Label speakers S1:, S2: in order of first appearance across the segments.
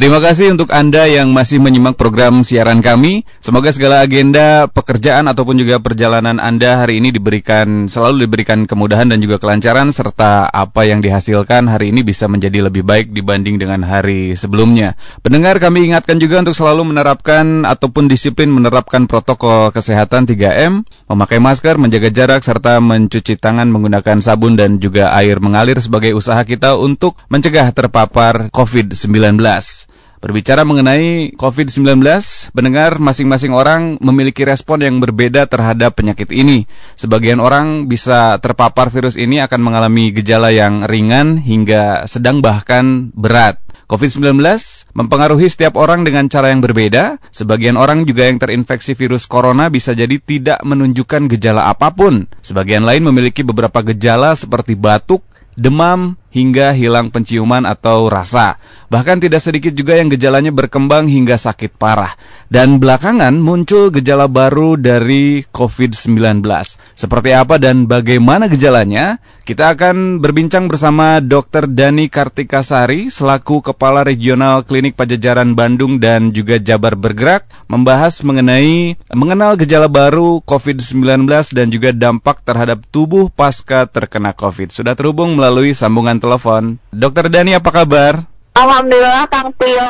S1: Terima kasih untuk Anda yang masih menyimak program siaran kami. Semoga segala agenda pekerjaan ataupun juga perjalanan Anda hari ini diberikan selalu diberikan kemudahan dan juga kelancaran serta apa yang dihasilkan hari ini bisa menjadi lebih baik dibanding dengan hari sebelumnya. Pendengar kami ingatkan juga untuk selalu menerapkan ataupun disiplin menerapkan protokol kesehatan 3M, memakai masker, menjaga jarak serta mencuci tangan menggunakan sabun dan juga air mengalir sebagai usaha kita untuk mencegah terpapar COVID-19. Berbicara mengenai COVID-19, pendengar masing-masing orang memiliki respon yang berbeda terhadap penyakit ini. Sebagian orang bisa terpapar virus ini akan mengalami gejala yang ringan hingga sedang bahkan berat. COVID-19 mempengaruhi setiap orang dengan cara yang berbeda. Sebagian orang juga yang terinfeksi virus corona bisa jadi tidak menunjukkan gejala apa pun. Sebagian lain memiliki beberapa gejala seperti batuk, demam, hingga hilang penciuman atau rasa. Bahkan tidak sedikit juga yang gejalanya berkembang hingga sakit parah. Dan belakangan muncul gejala baru dari COVID-19. Seperti apa dan bagaimana gejalanya? Kita akan berbincang bersama Dr. Dani Kartikasari selaku Kepala Regional Klinik Pajajaran Bandung dan juga Jabar Bergerak membahas mengenai mengenal gejala baru COVID-19 dan juga dampak terhadap tubuh pasca terkena COVID. Sudah terhubung melalui sambungan telepon. Dokter Dani apa kabar?
S2: Alhamdulillah Kang Tio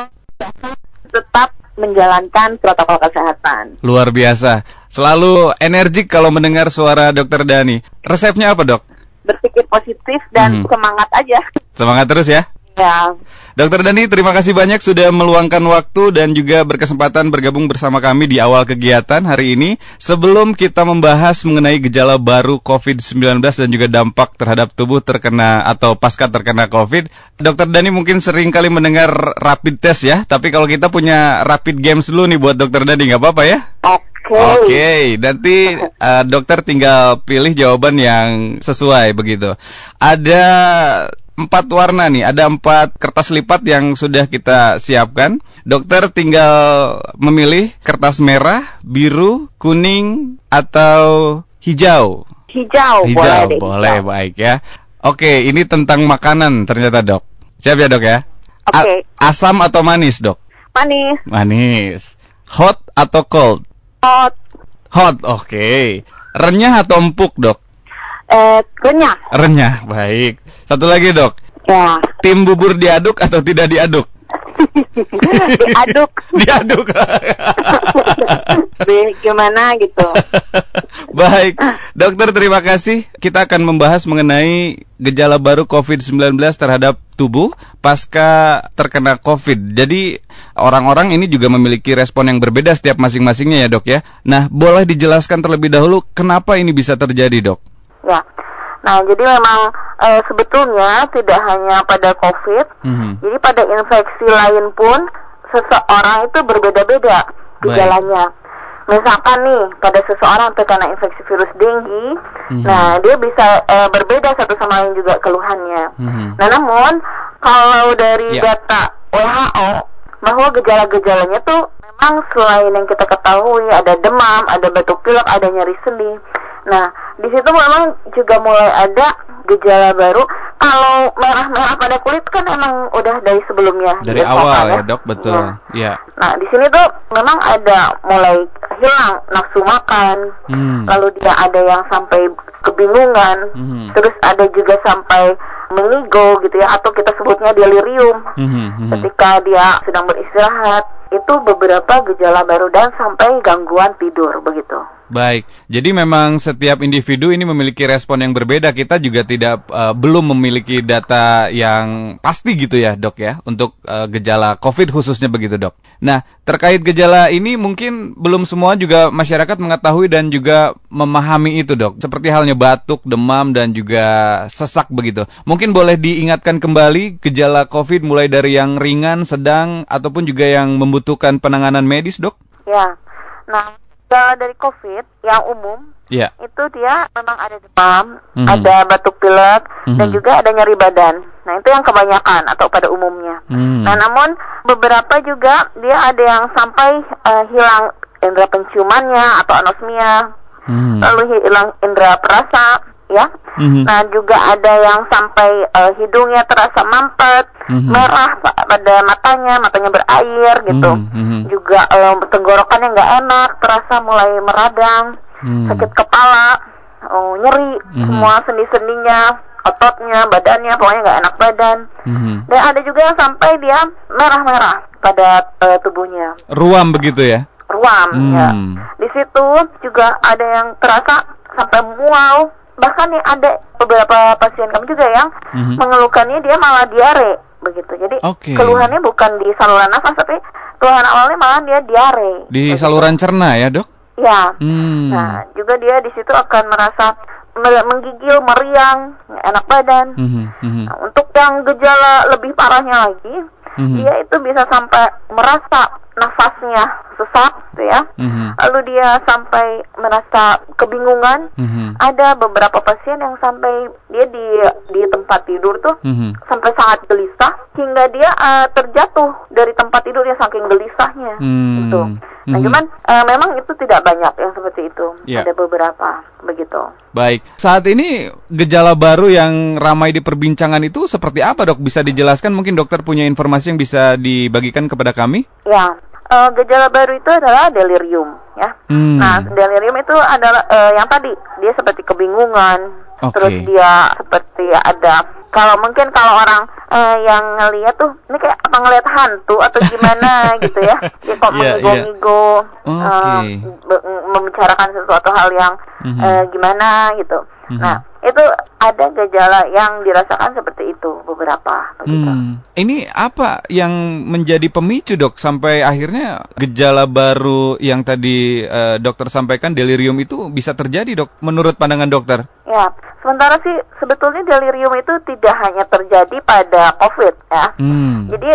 S2: tetap menjalankan protokol kesehatan.
S1: Luar biasa. Selalu energik kalau mendengar suara Dokter Dani. Resepnya apa, Dok?
S2: Berpikir positif dan hmm. semangat aja.
S1: Semangat terus ya?
S2: Ya.
S1: Dokter Dani, terima kasih banyak sudah meluangkan waktu dan juga berkesempatan bergabung bersama kami di awal kegiatan hari ini. Sebelum kita membahas mengenai gejala baru COVID-19 dan juga dampak terhadap tubuh terkena atau pasca terkena COVID, Dokter Dani mungkin sering kali mendengar rapid test ya, tapi kalau kita punya rapid games dulu nih buat Dokter Dani, nggak apa-apa ya?
S2: Oke.
S1: Oke, okay. nanti uh, dokter tinggal pilih jawaban yang sesuai begitu. Ada empat warna nih, ada empat kertas lipat yang sudah kita siapkan. Dokter tinggal memilih kertas merah, biru, kuning, atau hijau.
S2: Hijau,
S1: hijau
S2: boleh,
S1: boleh hijau. baik ya. Oke, ini tentang makanan ternyata dok. Siap ya dok ya?
S2: Oke. Okay.
S1: asam atau manis dok?
S2: Manis.
S1: Manis. Hot atau cold?
S2: Hot.
S1: Hot, oke. Okay. Renyah atau empuk dok?
S2: Eh, renyah.
S1: Renyah, baik. Satu lagi dok.
S2: Ya.
S1: Tim bubur diaduk atau tidak diaduk?
S2: diaduk.
S1: diaduk.
S2: Gimana gitu.
S1: Baik, dokter terima kasih. Kita akan membahas mengenai gejala baru COVID-19 terhadap tubuh pasca terkena COVID. Jadi orang-orang ini juga memiliki respon yang berbeda setiap masing-masingnya ya dok ya. Nah, boleh dijelaskan terlebih dahulu kenapa ini bisa terjadi dok?
S2: Ya. Nah, jadi memang e, sebetulnya tidak hanya pada COVID, mm-hmm. jadi pada infeksi lain pun seseorang itu berbeda-beda gejalanya. Misalkan nih, pada seseorang terkena infeksi virus dengue, mm-hmm. nah dia bisa e, berbeda satu sama lain juga keluhannya. Mm-hmm. Nah, namun kalau dari yeah. data WHO bahwa gejala-gejalanya tuh memang selain yang kita ketahui ada demam, ada batuk pilek, ada nyeri sendi. Nah, di situ memang juga mulai ada gejala baru. Kalau merah-merah pada kulit kan emang udah dari sebelumnya.
S1: Dari awal ya, dok, betul. Nah,
S2: ya. nah di sini tuh memang ada mulai hilang nafsu makan, hmm. lalu dia ada yang sampai kebingungan, hmm. terus ada juga sampai mengigo gitu ya, atau kita sebutnya delirium. Hmm. Hmm. Ketika dia sedang beristirahat, itu beberapa gejala baru dan sampai gangguan tidur begitu.
S1: Baik, jadi memang setiap individu ini memiliki respon yang berbeda. Kita juga tidak uh, belum memiliki data yang pasti gitu ya, dok ya, untuk uh, gejala COVID khususnya begitu, dok. Nah, terkait gejala ini mungkin belum semua juga masyarakat mengetahui dan juga memahami itu, dok. Seperti halnya batuk, demam dan juga sesak begitu. Mungkin boleh diingatkan kembali gejala COVID mulai dari yang ringan, sedang ataupun juga yang membutuhkan penanganan medis, dok?
S2: Ya. Nah, gejala dari COVID yang umum
S1: yeah.
S2: itu dia memang ada demam, mm -hmm. ada batuk pilek, mm -hmm. dan juga ada nyeri badan. Nah itu yang kebanyakan atau pada umumnya. Mm. Nah namun beberapa juga dia ada yang sampai uh, hilang indera penciumannya atau anosmia, mm. lalu hilang indera perasa, ya. Mm-hmm. Nah juga ada yang sampai uh, hidungnya terasa mampet, mm-hmm. merah pada matanya, matanya berair gitu. Mm-hmm. Juga uh, tenggorokannya nggak enak, terasa mulai meradang, mm-hmm. sakit kepala, uh, nyeri, mm-hmm. semua sendi-sendinya, ototnya, badannya, pokoknya nggak enak badan. Mm-hmm. Dan ada juga yang sampai dia merah-merah pada uh, tubuhnya.
S1: Ruam begitu ya?
S2: Ruam mm. ya. Di situ juga ada yang terasa sampai mual bahkan nih ada beberapa pasien kami juga yang mm-hmm. mengeluhkannya dia malah diare begitu. Jadi okay. keluhannya bukan di saluran nafas tapi keluhan awalnya malah dia diare.
S1: Di begitu. saluran cerna ya dok?
S2: Ya. Hmm. Nah juga dia di situ akan merasa menggigil, meriang, enak badan. Mm-hmm. Mm-hmm. Nah, untuk yang gejala lebih parahnya lagi, mm-hmm. dia itu bisa sampai merasa nafasnya sesak gitu ya. Mm-hmm. Lalu dia sampai merasa kebingungan. Mm-hmm. Ada beberapa pasien yang sampai dia di di tempat tidur tuh mm-hmm. sampai sangat gelisah hingga dia uh, terjatuh dari tempat tidur yang saking gelisahnya mm-hmm. gitu. Nah, mm-hmm. cuman uh, memang itu tidak banyak yang seperti itu. Yeah. Ada beberapa begitu.
S1: Baik. Saat ini gejala baru yang ramai diperbincangan itu seperti apa, Dok? Bisa dijelaskan mungkin dokter punya informasi yang bisa dibagikan kepada kami?
S2: Ya uh, gejala baru itu adalah delirium ya. Hmm. Nah, delirium itu adalah uh, yang tadi dia seperti kebingungan, okay. terus dia seperti ada kalau mungkin kalau orang uh, yang ngelihat tuh ini kayak apa ngelihat hantu atau gimana gitu ya. Dia kok yeah, mengigo-ngigo yeah. okay. uh, membicarakan sesuatu hal yang mm -hmm. uh, gimana gitu. Mm -hmm. Nah, itu ada gejala yang dirasakan seperti itu beberapa.
S1: Hmm. Ini apa yang menjadi pemicu dok sampai akhirnya gejala baru yang tadi uh, dokter sampaikan delirium itu bisa terjadi dok menurut pandangan dokter?
S2: Ya, sementara sih sebetulnya delirium itu tidak hanya terjadi pada COVID ya. Hmm. Jadi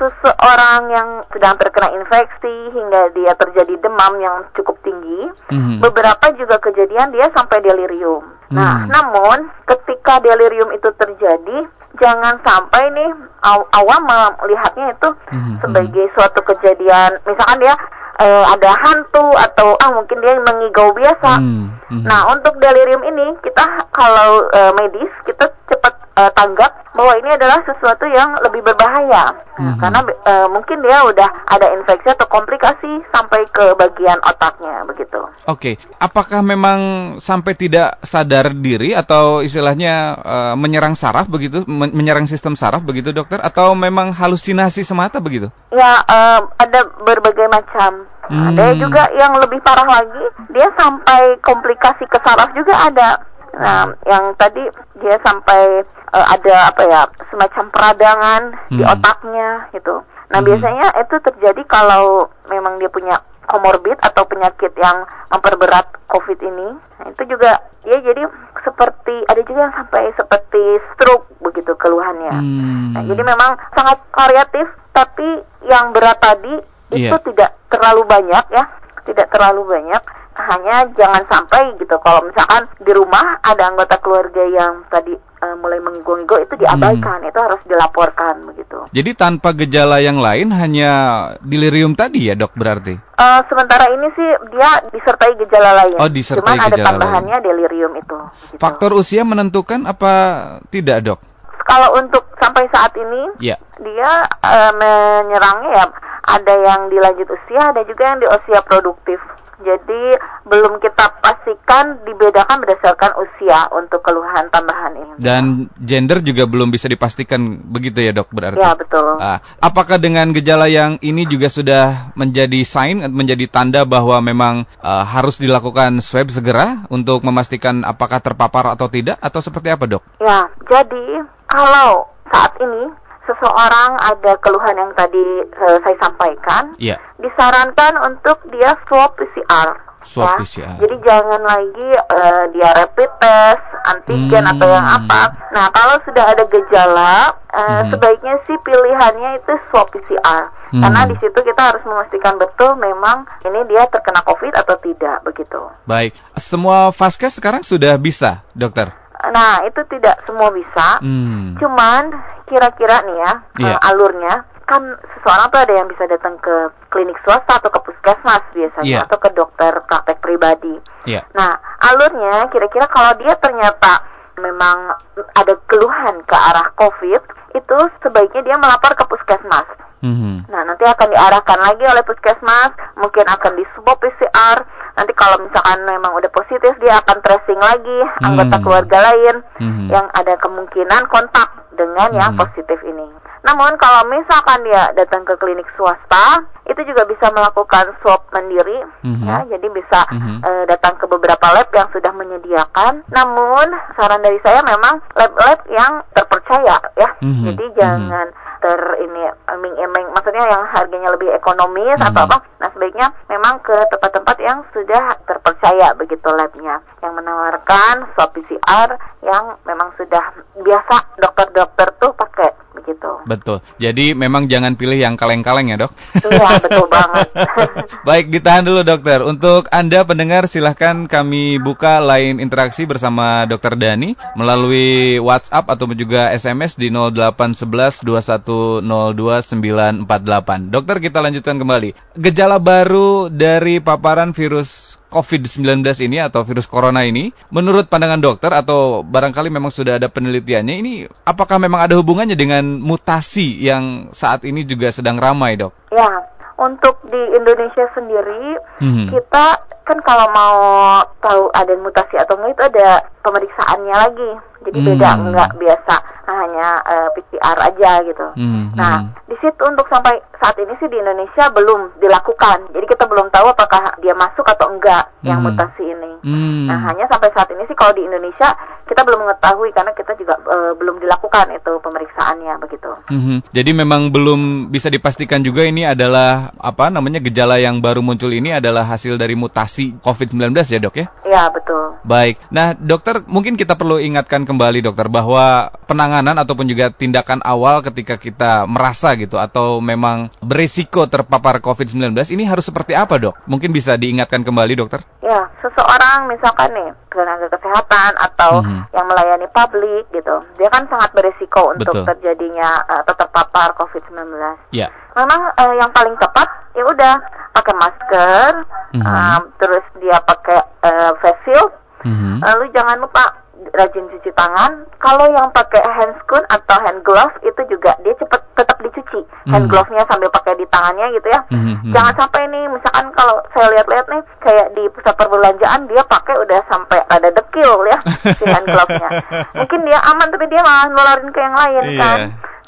S2: seseorang yang sedang terkena infeksi hingga dia terjadi demam yang cukup tinggi, mm-hmm. beberapa juga kejadian dia sampai delirium. Mm. Nah, namun ketika delirium itu terjadi, jangan sampai nih aw- awam melihatnya itu mm-hmm. sebagai suatu kejadian, misalkan dia eh, ada hantu atau ah mungkin dia mengigau biasa. Mm-hmm. Nah, untuk delirium ini kita kalau eh, medis kita cepat uh, tanggap bahwa ini adalah sesuatu yang lebih berbahaya mm-hmm. karena uh, mungkin dia udah ada infeksi atau komplikasi sampai ke bagian otaknya begitu.
S1: Oke, okay. apakah memang sampai tidak sadar diri atau istilahnya uh, menyerang saraf begitu, men- menyerang sistem saraf begitu dokter atau memang halusinasi semata begitu?
S2: Ya, uh, ada berbagai macam. Hmm. Ada juga yang lebih parah lagi, dia sampai komplikasi ke saraf juga ada. Nah, yang tadi dia sampai uh, ada apa ya semacam peradangan hmm. di otaknya gitu. Nah, hmm. biasanya itu terjadi kalau memang dia punya komorbid atau penyakit yang memperberat COVID ini. Nah, itu juga ya jadi seperti ada juga yang sampai seperti stroke begitu keluhannya. Hmm. Nah, jadi memang sangat variatif tapi yang berat tadi itu yeah. tidak terlalu banyak ya, tidak terlalu banyak hanya jangan sampai gitu kalau misalkan di rumah ada anggota keluarga yang tadi uh, mulai menggonggong itu diabaikan hmm. itu harus dilaporkan begitu
S1: jadi tanpa gejala yang lain hanya delirium tadi ya dok berarti
S2: uh, sementara ini sih dia disertai gejala lain oh disertai cuman gejala ada tambahannya lain. delirium itu
S1: gitu. faktor usia menentukan apa tidak dok
S2: kalau untuk sampai saat ini yeah. dia uh, menyerangnya ya ada yang di lanjut usia ada juga yang di usia produktif jadi belum kita pastikan dibedakan berdasarkan usia untuk keluhan tambahan ini.
S1: Dan gender juga belum bisa dipastikan begitu ya dok berarti?
S2: Ya betul.
S1: Ah, apakah dengan gejala yang ini juga sudah menjadi sign, menjadi tanda bahwa memang uh, harus dilakukan swab segera untuk memastikan apakah terpapar atau tidak atau seperti apa dok?
S2: Ya, jadi kalau saat ini seseorang ada keluhan yang tadi uh, saya sampaikan, yeah. disarankan untuk dia swab PCR.
S1: Swab ya. PCR.
S2: Jadi jangan lagi uh, dia rapid test, antigen hmm. atau yang apa. Nah kalau sudah ada gejala, uh, hmm. sebaiknya sih pilihannya itu swab PCR. Hmm. Karena di situ kita harus memastikan betul memang ini dia terkena COVID atau tidak begitu.
S1: Baik, semua vaskes sekarang sudah bisa, dokter.
S2: Nah, itu tidak semua bisa. Hmm. Cuman kira-kira nih ya, yeah. uh, alurnya kan seseorang tuh ada yang bisa datang ke klinik swasta atau ke puskesmas biasanya yeah. atau ke dokter praktek pribadi. Yeah. Nah, alurnya kira-kira kalau dia ternyata memang ada keluhan ke arah COVID, itu sebaiknya dia melapor ke puskesmas. Mm-hmm. Nah, nanti akan diarahkan lagi oleh puskesmas, mungkin akan di swab PCR. Nanti kalau misalkan memang udah positif, dia akan tracing lagi mm-hmm. anggota keluarga lain mm-hmm. yang ada kemungkinan kontak dengan mm-hmm. yang positif ini. Namun kalau misalkan dia datang ke klinik swasta, itu juga bisa melakukan swab mandiri, mm-hmm. ya. Jadi bisa mm-hmm. uh, datang ke beberapa lab yang sudah menyediakan. Namun saran dari saya memang lab-lab yang terpercaya, ya. Mm-hmm. Jadi mhm. jangan mm-hmm. ter ini eming-eming, maksudnya yang harganya lebih ekonomis mm-hmm. atau apa. Nah sebaiknya memang ke tempat-tempat yang sudah terpercaya begitu labnya, yang menawarkan swab PCR yang memang sudah biasa dokter-dokter tuh pakai begitu.
S1: Betul. Jadi memang jangan pilih yang kaleng-kaleng ya dok.
S2: Iya betul banget.
S1: Baik ditahan dulu dokter. Untuk anda pendengar silahkan kami buka line interaksi bersama dokter Dani melalui WhatsApp ataupun juga SMS di 0811 948. Dokter kita lanjutkan kembali. Gejala baru dari paparan virus COVID-19 ini atau virus corona ini, menurut pandangan dokter atau barangkali memang sudah ada penelitiannya, ini apakah memang ada hubungannya dengan mutasi yang saat ini juga sedang ramai, dok?
S2: Ya, untuk di Indonesia sendiri, hmm. kita kan kalau mau tahu ada mutasi atau enggak itu ada pemeriksaannya lagi. Jadi hmm. beda enggak biasa hanya uh, eh, PCR aja gitu. Hmm. Nah, hmm. di situ untuk sampai saat ini sih di Indonesia belum dilakukan. Jadi kita belum tahu apakah dia masuk atau enggak hmm. yang mutasi ini. Hmm. Nah, hanya sampai saat ini sih kalau di Indonesia kita belum mengetahui karena kita juga uh, belum dilakukan itu pemeriksaannya begitu.
S1: Hmm. Jadi memang belum bisa dipastikan juga ini adalah apa namanya gejala yang baru muncul ini adalah hasil dari mutasi COVID-19 ya, Dok ya?
S2: Iya, betul.
S1: Baik. Nah, dokter mungkin kita perlu ingatkan kembali dokter bahwa penanganan ataupun juga tindakan awal ketika kita merasa gitu atau memang berisiko terpapar COVID-19 ini harus seperti apa dok? Mungkin bisa diingatkan kembali dokter?
S2: Ya, seseorang misalkan nih tenaga kesehatan atau mm -hmm. yang melayani publik gitu, dia kan sangat berisiko untuk Betul. terjadinya atau terpapar COVID-19. Ya. Memang uh, yang paling tepat ya udah pakai masker, mm -hmm. um, terus dia pakai uh, face shield, mm -hmm. lalu jangan lupa rajin cuci tangan. Kalau yang pakai hand screen atau hand glove itu juga dia cepat tetap dicuci hmm. hand glove-nya sambil pakai di tangannya gitu ya. Hmm, hmm. Jangan sampai nih misalkan kalau saya lihat-lihat nih kayak di pusat perbelanjaan dia pakai udah sampai ada dekil ya si hand glove-nya. Mungkin dia aman tapi dia malah nularin ke yang lain yeah. kan.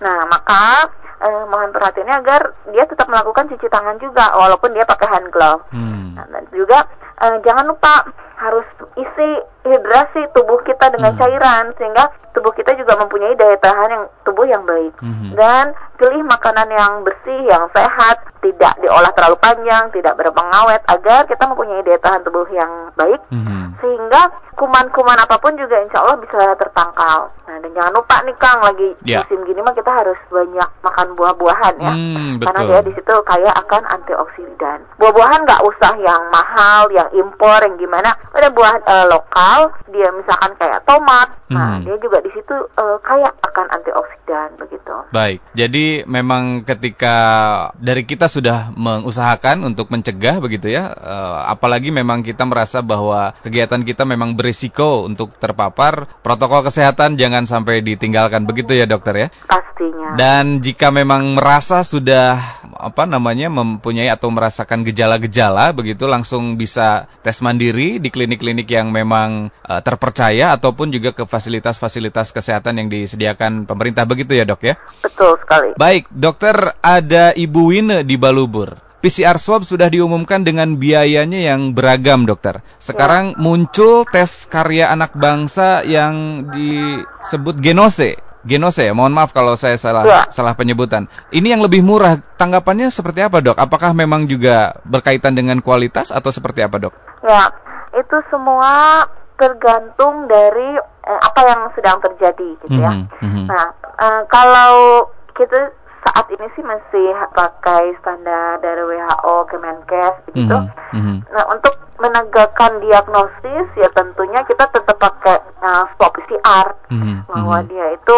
S2: Nah, maka eh, mohon perhatiannya agar dia tetap melakukan cuci tangan juga walaupun dia pakai hand glove. Hmm. Nah, dan juga eh, jangan lupa harus isi hidrasi tubuh kita dengan hmm. cairan sehingga tubuh kita juga mempunyai daya tahan yang tubuh yang baik. Hmm. dan pilih makanan yang bersih yang sehat tidak diolah terlalu panjang tidak berpengawet agar kita mempunyai daya tahan tubuh yang baik. Hmm. sehingga kuman-kuman apa pun juga insya Allah bisa tertangkal. Nah dan jangan lupa nih Kang lagi yeah. musim gini mah kita harus banyak makan buah-buahan ya. Hmm, karena dia di situ kaya akan antioksidan. Buah-buahan nggak usah yang mahal yang impor yang gimana ada buah uh, lokal dia misalkan kayak tomat nah hmm. dia juga di situ uh, kaya akan antioksidan begitu.
S1: Baik jadi memang ketika dari kita sudah mengusahakan untuk mencegah begitu ya uh, apalagi memang kita merasa bahwa kegiatan kita memang berisiko untuk terpapar protokol kesehatan jangan sampai ditinggalkan begitu ya dokter ya?
S2: Pastinya.
S1: Dan jika memang merasa sudah apa namanya mempunyai atau merasakan gejala-gejala begitu langsung bisa tes mandiri di klinik-klinik yang memang uh, terpercaya ataupun juga ke fasilitas-fasilitas kesehatan yang disediakan pemerintah begitu ya, Dok ya?
S2: Betul sekali.
S1: Baik, dokter ada Ibu Wine di Balubur. PCR swab sudah diumumkan dengan biayanya yang beragam, dokter. Sekarang ya. muncul tes karya anak bangsa yang disebut genose. Genose mohon maaf kalau saya salah ya. salah penyebutan. Ini yang lebih murah. Tanggapannya seperti apa, Dok? Apakah memang juga berkaitan dengan kualitas atau seperti apa, Dok?
S2: Ya, itu semua tergantung dari eh, apa yang sedang terjadi gitu ya. Mm -hmm. Nah, eh, kalau kita saat ini sih masih pakai standar dari WHO, Kemenkes begitu. Mm -hmm. Nah, untuk menegakkan diagnosis ya tentunya kita tetap pakai uh, swab PCR mm-hmm. bahwa mm-hmm. dia itu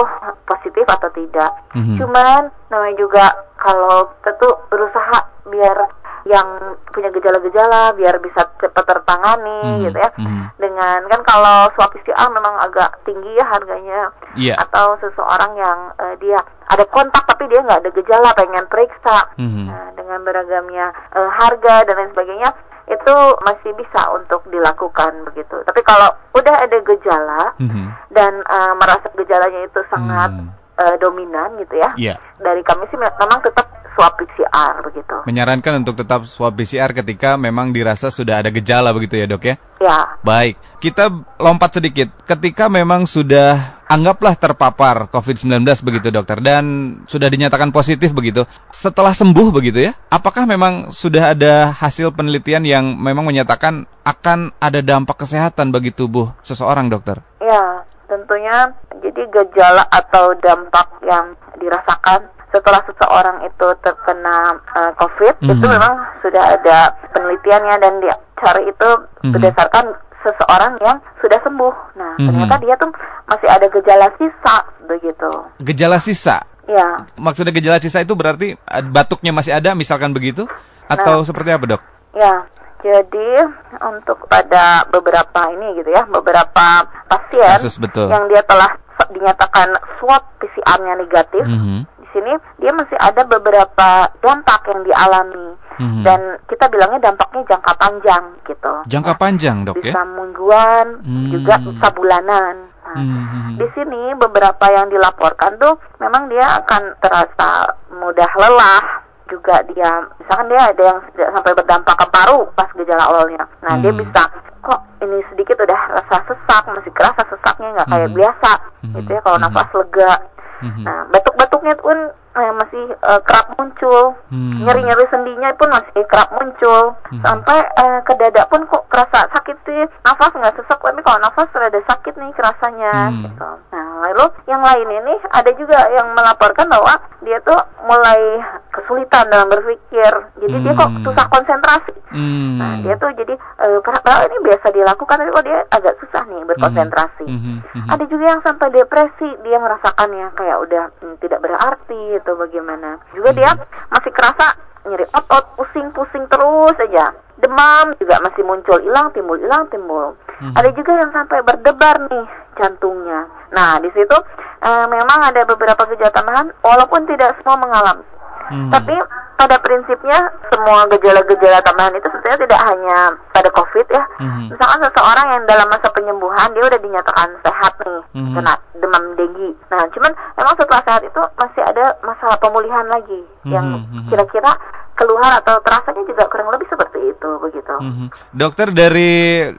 S2: positif atau tidak. Mm-hmm. Cuman namanya juga kalau kita tuh berusaha biar yang punya gejala gejala-gejala biar bisa cepat tertangani hmm. gitu ya. Hmm. Dengan kan kalau swab PCR memang agak tinggi ya harganya. Yeah. Atau seseorang yang uh, dia ada kontak tapi dia nggak ada gejala pengen periksa hmm. nah, dengan beragamnya uh, harga dan lain sebagainya itu masih bisa untuk dilakukan begitu. Tapi kalau udah ada gejala mm-hmm. dan uh, merasa gejalanya itu sangat mm. uh, dominan gitu ya, yeah. dari kami sih memang tetap swab PCR begitu.
S1: Menyarankan untuk tetap swab PCR ketika memang dirasa sudah ada gejala begitu ya dok ya?
S2: Ya.
S1: Baik, kita lompat sedikit. Ketika memang sudah anggaplah terpapar COVID-19 begitu dokter dan sudah dinyatakan positif begitu. Setelah sembuh begitu ya, apakah memang sudah ada hasil penelitian yang memang menyatakan akan ada dampak kesehatan bagi tubuh seseorang dokter?
S2: Ya, tentunya jadi gejala atau dampak yang dirasakan setelah seseorang itu terkena uh, COVID mm -hmm. itu memang sudah ada penelitiannya dan dia cari itu mm -hmm. berdasarkan seseorang yang sudah sembuh. Nah mm -hmm. ternyata dia tuh masih ada gejala sisa begitu.
S1: Gejala sisa?
S2: Ya.
S1: Maksudnya gejala sisa itu berarti eh, batuknya masih ada misalkan begitu atau nah, seperti apa dok?
S2: Ya. Jadi untuk pada beberapa ini gitu ya, beberapa pasien
S1: Kasus betul.
S2: yang dia telah dinyatakan swab PCR-nya negatif, mm -hmm sini dia masih ada beberapa dampak yang dialami hmm. dan kita bilangnya dampaknya jangka panjang gitu.
S1: Jangka panjang dok
S2: bisa
S1: ya?
S2: Bisa mingguan hmm. juga bisa bulanan. Nah, hmm. di sini beberapa yang dilaporkan tuh memang dia akan terasa mudah lelah juga dia misalkan dia ada yang sampai berdampak ke paru pas gejala awalnya. Nah hmm. dia bisa kok ini sedikit udah rasa sesak masih kerasa sesaknya nggak kayak hmm. biasa hmm. gitu ya kalau hmm. nafas lega hmm Nah, batuk-batuknya pun eh, masih uh, kerap muncul, mm-hmm. nyeri-nyeri sendinya pun masih kerap muncul, mm-hmm. sampai uh, ke dada pun kok kerasa sakit sih, nafas nggak sesak, tapi kalau nafas rada sakit nih kerasanya. Mm-hmm. Gitu. Nah, lalu yang lain ini ada juga yang melaporkan bahwa dia tuh mulai kesulitan dalam berpikir, jadi mm-hmm. dia kok hmm. susah konsentrasi. Mm-hmm. Nah, dia tuh jadi uh, padahal ini biasa dilakukan, tapi kok dia agak susah nih berkonsentrasi. Mm-hmm. Ada juga yang sampai depresi, dia merasakannya kayak udah hmm, tidak berarti atau bagaimana. Juga hmm. dia masih kerasa nyeri otot, pusing-pusing terus aja. Demam juga masih muncul, hilang timbul, hilang timbul. Hmm. Ada juga yang sampai berdebar nih jantungnya. Nah, di situ eh, memang ada beberapa gejala tambahan walaupun tidak semua mengalami. Hmm. Tapi pada prinsipnya semua gejala-gejala tambahan itu sebetulnya tidak hanya pada COVID ya. Hmm. Misalkan seseorang yang dalam masa penyembuhan dia udah dinyatakan sehat nih hmm. kena demam denggi. Nah, cuman emang setelah sehat itu masih ada masalah pemulihan lagi hmm. yang hmm. Keluhan atau terasanya juga kurang lebih seperti itu begitu. Mm-hmm.
S1: Dokter dari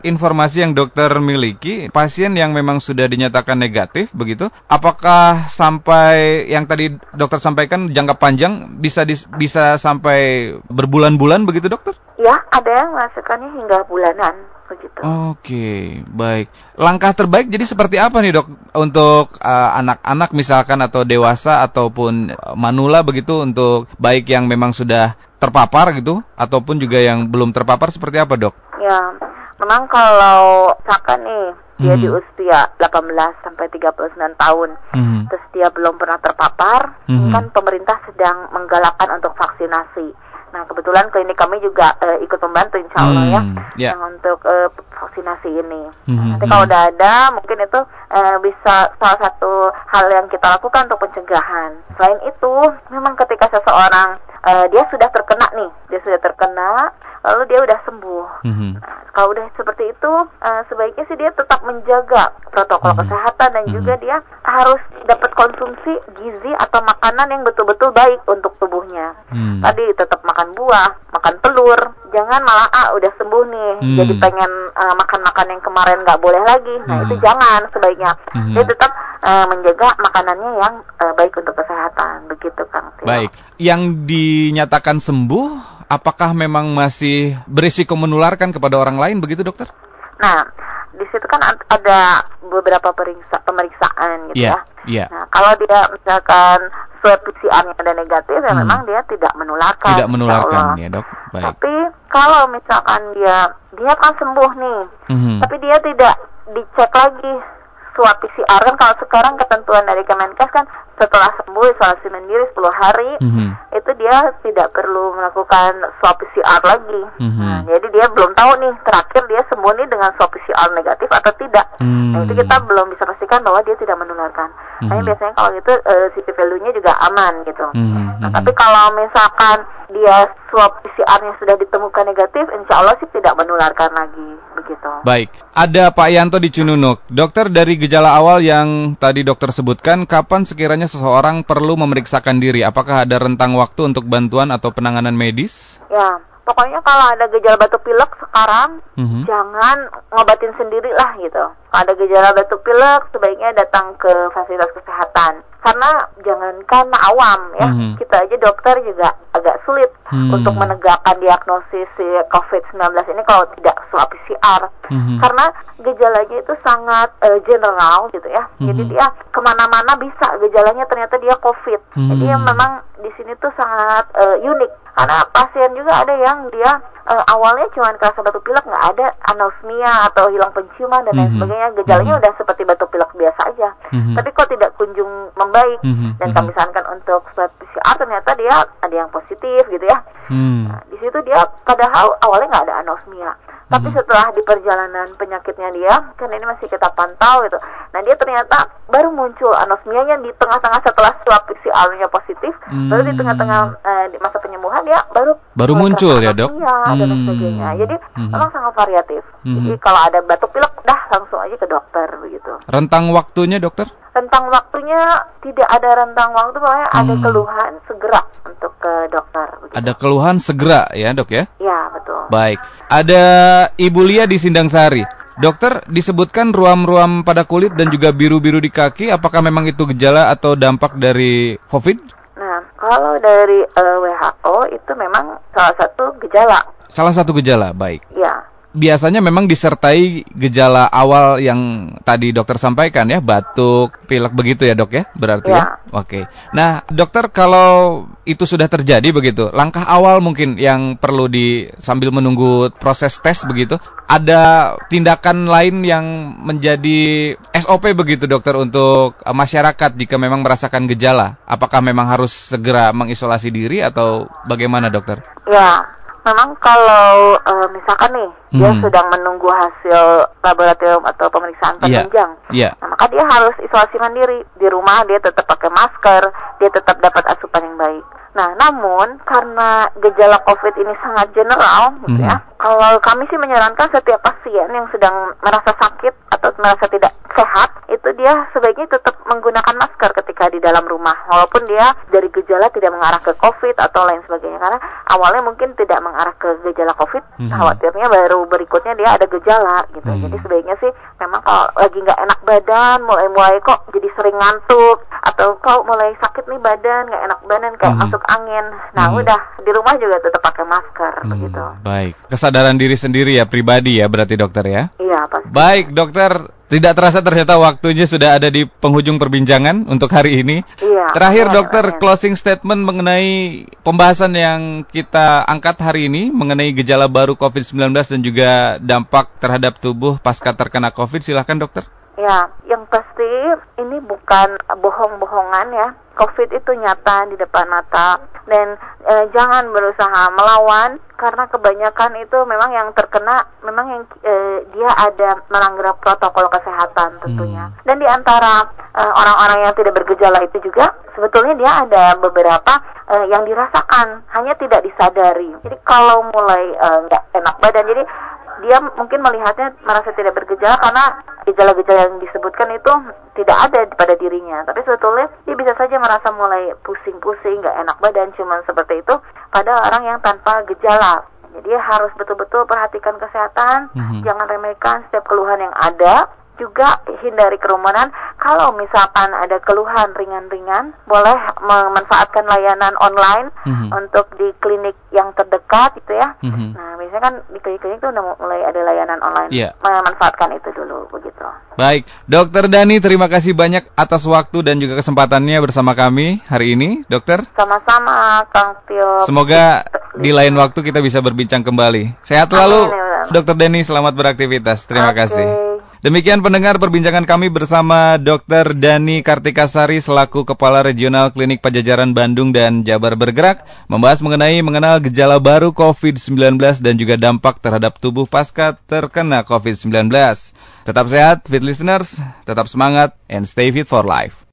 S1: informasi yang dokter miliki, pasien yang memang sudah dinyatakan negatif begitu, apakah sampai yang tadi dokter sampaikan jangka panjang bisa dis, bisa sampai berbulan-bulan begitu dokter?
S2: Ya, ada yang merasakannya hingga bulanan begitu.
S1: Oke, baik. Langkah terbaik jadi seperti apa nih dok untuk uh, anak-anak uh, misalkan atau dewasa ataupun uh, manula begitu untuk baik yang memang sudah terpapar gitu ataupun juga yang belum terpapar seperti apa dok?
S2: Ya, memang kalau misalkan nih dia hmm. di usia 18 sampai 39 tahun, hmm. terus dia belum pernah terpapar, hmm. kan pemerintah sedang menggalakkan untuk vaksinasi. Nah kebetulan klinik kami juga uh, ikut membantu insya Allah ya, hmm, ya yeah. untuk uh, vaksinasi ini. Hmm, Nanti hmm. kalau udah ada mungkin itu uh, bisa salah satu hal yang kita lakukan untuk pencegahan. Selain itu memang ketika seseorang uh, dia sudah terkena nih, dia sudah terkena lalu dia udah sembuh. Mm-hmm. Nah, kalau udah seperti itu, uh, sebaiknya sih dia tetap menjaga protokol mm-hmm. kesehatan dan mm-hmm. juga dia harus dapat konsumsi gizi atau makanan yang betul-betul baik untuk tubuhnya. Mm-hmm. Tadi tetap makan buah, makan telur, jangan malah ah udah sembuh nih, mm-hmm. jadi pengen uh, makan-makan yang kemarin nggak boleh lagi. Nah mm-hmm. itu jangan sebaiknya. Mm-hmm. Dia tetap uh, menjaga makanannya yang uh, baik untuk kesehatan, begitu Kang.
S1: Baik, yang dinyatakan sembuh apakah memang masih berisiko menularkan kepada orang lain begitu dokter?
S2: Nah, di situ kan ada beberapa periksa, pemeriksaan gitu yeah, ya.
S1: Yeah.
S2: Nah, kalau dia misalkan swab PCR-nya ada negatif, ya hmm. memang dia tidak menularkan.
S1: Tidak menularkan ya dok. Baik.
S2: Tapi kalau misalkan dia dia kan sembuh nih, hmm. tapi dia tidak dicek lagi swab PCR kan kalau sekarang ketentuan dari Kemenkes kan setelah sembuh isolasi mandiri 10 hari mm -hmm. itu dia tidak perlu melakukan swab PCR lagi. Mm -hmm. nah, jadi dia belum tahu nih terakhir dia sembuh nih dengan swab PCR negatif atau tidak. Mm -hmm. Nah itu kita belum bisa pastikan bahwa dia tidak menularkan. Mm -hmm. Nah biasanya kalau gitu uh, CT value-nya juga aman gitu. Mm -hmm. Nah tapi kalau misalkan dia swab PCR-nya sudah ditemukan negatif, insya Allah sih tidak menularkan lagi begitu.
S1: Baik, ada Pak Yanto di Cununuk. Dokter dari gejala awal yang tadi dokter sebutkan, kapan sekiranya seseorang perlu memeriksakan diri? Apakah ada rentang waktu untuk bantuan atau penanganan medis?
S2: Ya, pokoknya kalau ada gejala batuk pilek sekarang mm-hmm. jangan ngobatin sendiri lah gitu. Kalau ada gejala batuk pilek sebaiknya datang ke fasilitas kesehatan. Karena jangankan awam ya, mm-hmm. kita aja dokter juga agak sulit mm-hmm. untuk menegakkan diagnosis si COVID-19 ini kalau tidak swab PCR. Mm-hmm. Karena gejalanya itu sangat uh, general gitu ya. Mm-hmm. Jadi dia ke mana-mana bisa gejalanya ternyata dia COVID. Mm-hmm. Jadi memang di sini tuh sangat uh, unik karena pasien juga ada yang dia uh, awalnya cuma kerasa batuk pilek nggak ada anosmia atau hilang penciuman dan lain mm -hmm. sebagainya gejalanya mm -hmm. udah seperti batuk pilek biasa aja mm -hmm. tapi kok tidak kunjung membaik mm -hmm. dan kami sarankan untuk swab PCR ternyata dia ada yang positif gitu ya mm. nah, di situ dia padahal awalnya nggak ada anosmia tapi hmm. setelah di perjalanan penyakitnya dia, kan ini masih kita pantau gitu. Nah dia ternyata baru muncul anosmianya di tengah-tengah setelah swab PCR-nya positif, hmm. baru di tengah-tengah eh, di masa penyembuhan dia baru
S1: baru muncul ya dok.
S2: Iya hmm. dan sebagainya. Jadi hmm. memang sangat variatif. Hmm. Jadi kalau ada batuk pilek, dah langsung aja ke dokter begitu.
S1: Rentang waktunya dokter?
S2: Rentang waktunya tidak ada rentang waktu, pokoknya hmm. ada keluhan segera untuk ke dokter.
S1: Begitu. Ada keluhan segera ya dok ya?
S2: Iya betul.
S1: Baik. Ada Ibu Lia di Sindang Sari. Dokter, disebutkan ruam-ruam pada kulit dan juga biru-biru di kaki, apakah memang itu gejala atau dampak dari COVID?
S2: Nah, kalau dari uh, eh, WHO itu memang salah satu gejala.
S1: Salah satu gejala, baik.
S2: Ya
S1: biasanya memang disertai gejala awal yang tadi dokter sampaikan ya, batuk, pilek begitu ya dok ya, berarti ya. ya? Oke. Nah dokter kalau itu sudah terjadi begitu, langkah awal mungkin yang perlu di sambil menunggu proses tes begitu, ada tindakan lain yang menjadi SOP begitu dokter untuk masyarakat jika memang merasakan gejala, apakah memang harus segera mengisolasi diri atau bagaimana dokter?
S2: Ya, memang kalau uh, misalkan nih hmm. dia sedang menunggu hasil laboratorium atau pemeriksaan iya. penunjang,
S1: yeah. yeah.
S2: nah, maka dia harus isolasi mandiri di rumah dia tetap pakai masker, dia tetap dapat asupan yang baik. Nah, namun karena gejala COVID ini sangat general, gitu ya, hmm. kalau kami sih menyarankan setiap pasien yang sedang merasa sakit atau merasa tidak sehat, itu dia sebaiknya tetap menggunakan dalam rumah, walaupun dia dari gejala tidak mengarah ke COVID atau lain sebagainya. Karena awalnya mungkin tidak mengarah ke gejala COVID, hmm. khawatirnya baru berikutnya dia ada gejala, gitu. Hmm. Jadi sebaiknya sih memang kalau lagi nggak enak badan, mulai-mulai kok jadi sering ngantuk, atau kok mulai sakit nih badan, nggak enak badan, kayak hmm. masuk angin. Nah, hmm. udah di rumah juga tetap pakai masker hmm. begitu.
S1: Baik. Kesadaran diri sendiri ya pribadi ya berarti dokter ya?
S2: Iya, pasti.
S1: Baik, dokter. Tidak terasa ternyata waktunya sudah ada di penghujung perbincangan untuk hari ini.
S2: Iya.
S1: Terakhir iya, dokter iya. closing statement mengenai pembahasan yang kita angkat hari ini mengenai gejala baru COVID-19 dan juga dampak terhadap tubuh pasca terkena COVID. Silahkan dokter.
S2: Ya, yang pasti ini bukan bohong-bohongan ya. COVID itu nyata di depan mata dan e, jangan berusaha melawan karena kebanyakan itu memang yang terkena memang yang e, dia ada melanggar protokol kesehatan tentunya. Hmm. Dan di antara eh, orang-orang yang tidak bergejala itu juga sebetulnya dia ada beberapa e, yang dirasakan hanya tidak disadari. Jadi kalau mulai nggak enak badan jadi dia mungkin melihatnya merasa tidak bergejala karena gejala-gejala yang disebutkan itu tidak ada pada dirinya. Tapi sebetulnya dia bisa saja merasa mulai pusing-pusing, nggak enak badan, cuman seperti itu pada orang yang tanpa gejala. Jadi harus betul-betul perhatikan kesehatan, mm -hmm. jangan remehkan setiap keluhan yang ada juga hindari kerumunan. Kalau misalkan ada keluhan ringan-ringan, boleh memanfaatkan layanan online mm-hmm. untuk di klinik yang terdekat gitu ya. Mm-hmm. Nah, biasanya kan di klinik-klinik itu udah mulai ada layanan online. Yeah. Memanfaatkan itu dulu begitu.
S1: Baik, Dokter Dani terima kasih banyak atas waktu dan juga kesempatannya bersama kami hari ini, Dokter.
S2: Sama-sama, Kang Tio.
S1: Semoga di lain waktu kita bisa berbincang kembali. Sehat selalu, Dokter Dani. Selamat beraktivitas. Terima okay. kasih. Demikian pendengar perbincangan kami bersama Dr. Dani Kartikasari selaku Kepala Regional Klinik Pajajaran Bandung dan Jabar Bergerak membahas mengenai mengenal gejala baru COVID-19 dan juga dampak terhadap tubuh pasca terkena COVID-19. Tetap sehat, fit listeners, tetap semangat, and stay fit for life.